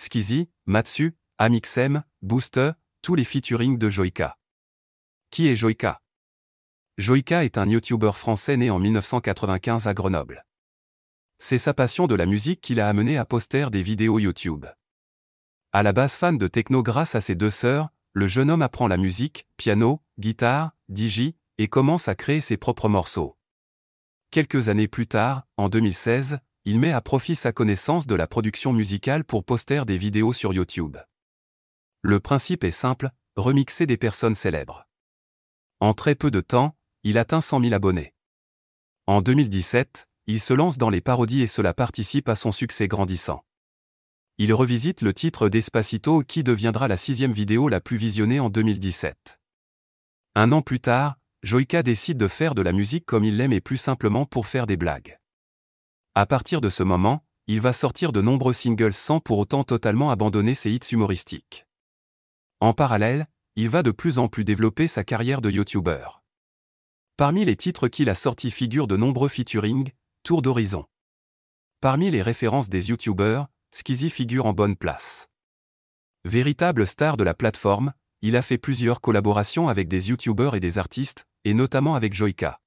Skizzy, Matsu, Amixem, Booster, tous les featuring de Joika. Qui est Joika Joika est un YouTuber français né en 1995 à Grenoble. C'est sa passion de la musique qui l'a amené à poster des vidéos YouTube. À la base fan de techno grâce à ses deux sœurs, le jeune homme apprend la musique, piano, guitare, digi, et commence à créer ses propres morceaux. Quelques années plus tard, en 2016, il met à profit sa connaissance de la production musicale pour poster des vidéos sur YouTube. Le principe est simple, remixer des personnes célèbres. En très peu de temps, il atteint 100 000 abonnés. En 2017, il se lance dans les parodies et cela participe à son succès grandissant. Il revisite le titre d'Espacito qui deviendra la sixième vidéo la plus visionnée en 2017. Un an plus tard, Joika décide de faire de la musique comme il l'aime et plus simplement pour faire des blagues. À partir de ce moment, il va sortir de nombreux singles sans pour autant totalement abandonner ses hits humoristiques. En parallèle, il va de plus en plus développer sa carrière de YouTuber. Parmi les titres qu'il a sortis figurent de nombreux featuring, Tour d'horizon. Parmi les références des YouTubers, Skizzy figure en bonne place. Véritable star de la plateforme, il a fait plusieurs collaborations avec des YouTubers et des artistes, et notamment avec Joika.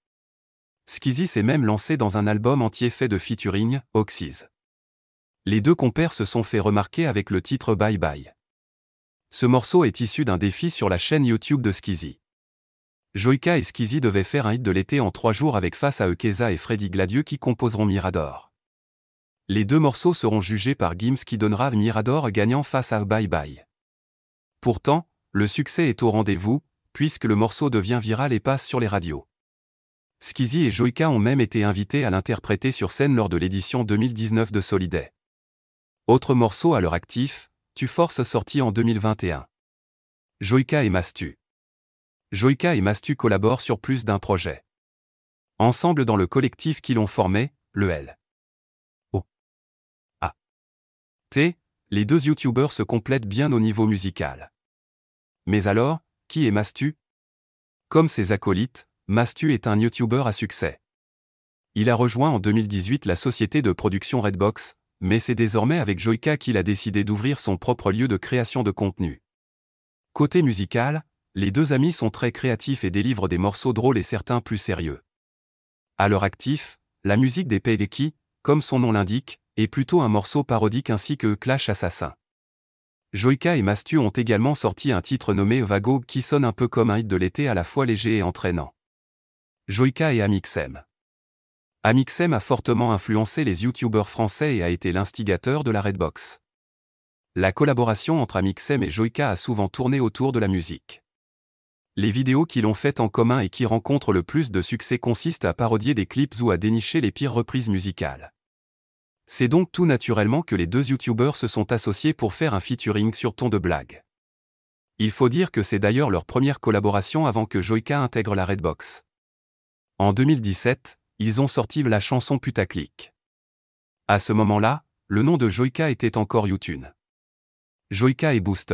Skizzy s'est même lancé dans un album entier fait de featuring, Oxys. Les deux compères se sont fait remarquer avec le titre Bye Bye. Ce morceau est issu d'un défi sur la chaîne YouTube de Skizzy. Joika et Skizzy devaient faire un hit de l'été en trois jours avec Face à Ekeza et Freddy Gladieux qui composeront Mirador. Les deux morceaux seront jugés par Gims qui donnera Mirador gagnant face à Bye Bye. Pourtant, le succès est au rendez-vous, puisque le morceau devient viral et passe sur les radios. Skizzy et Joika ont même été invités à l'interpréter sur scène lors de l'édition 2019 de Soliday. Autre morceau à leur actif, Tu Force sorti en 2021. Joika et Mastu. Joika et Mastu collaborent sur plus d'un projet. Ensemble dans le collectif qu'ils ont formé, le L. O. A. T, les deux youtubeurs se complètent bien au niveau musical. Mais alors, qui est Mastu? Comme ses acolytes, Mastu est un YouTuber à succès. Il a rejoint en 2018 la société de production Redbox, mais c'est désormais avec Joika qu'il a décidé d'ouvrir son propre lieu de création de contenu. Côté musical, les deux amis sont très créatifs et délivrent des morceaux drôles et certains plus sérieux. À leur actif, la musique des Peideki, comme son nom l'indique, est plutôt un morceau parodique ainsi que Clash Assassin. Joika et Mastu ont également sorti un titre nommé Vago qui sonne un peu comme un hit de l'été à la fois léger et entraînant. Joika et Amixem. Amixem a fortement influencé les youtubeurs français et a été l'instigateur de la Redbox. La collaboration entre Amixem et Joika a souvent tourné autour de la musique. Les vidéos qu'ils ont faites en commun et qui rencontrent le plus de succès consistent à parodier des clips ou à dénicher les pires reprises musicales. C'est donc tout naturellement que les deux youtubeurs se sont associés pour faire un featuring sur ton de blague. Il faut dire que c'est d'ailleurs leur première collaboration avant que Joika intègre la Redbox. En 2017, ils ont sorti la chanson Putaclic. À ce moment-là, le nom de Joika était encore YouTube. Joika et Boost.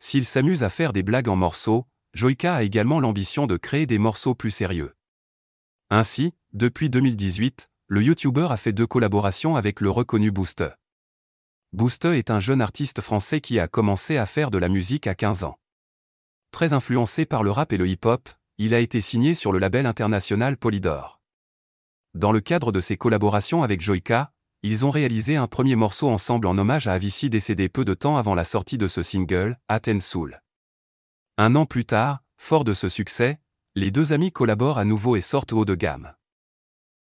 S'ils s'amusent à faire des blagues en morceaux, Joika a également l'ambition de créer des morceaux plus sérieux. Ainsi, depuis 2018, le YouTuber a fait deux collaborations avec le reconnu Boost. Boost est un jeune artiste français qui a commencé à faire de la musique à 15 ans. Très influencé par le rap et le hip-hop, il a été signé sur le label international Polydor. Dans le cadre de ses collaborations avec Joika, ils ont réalisé un premier morceau ensemble en hommage à Avicii décédé peu de temps avant la sortie de ce single, Athens Soul. Un an plus tard, fort de ce succès, les deux amis collaborent à nouveau et sortent haut de gamme.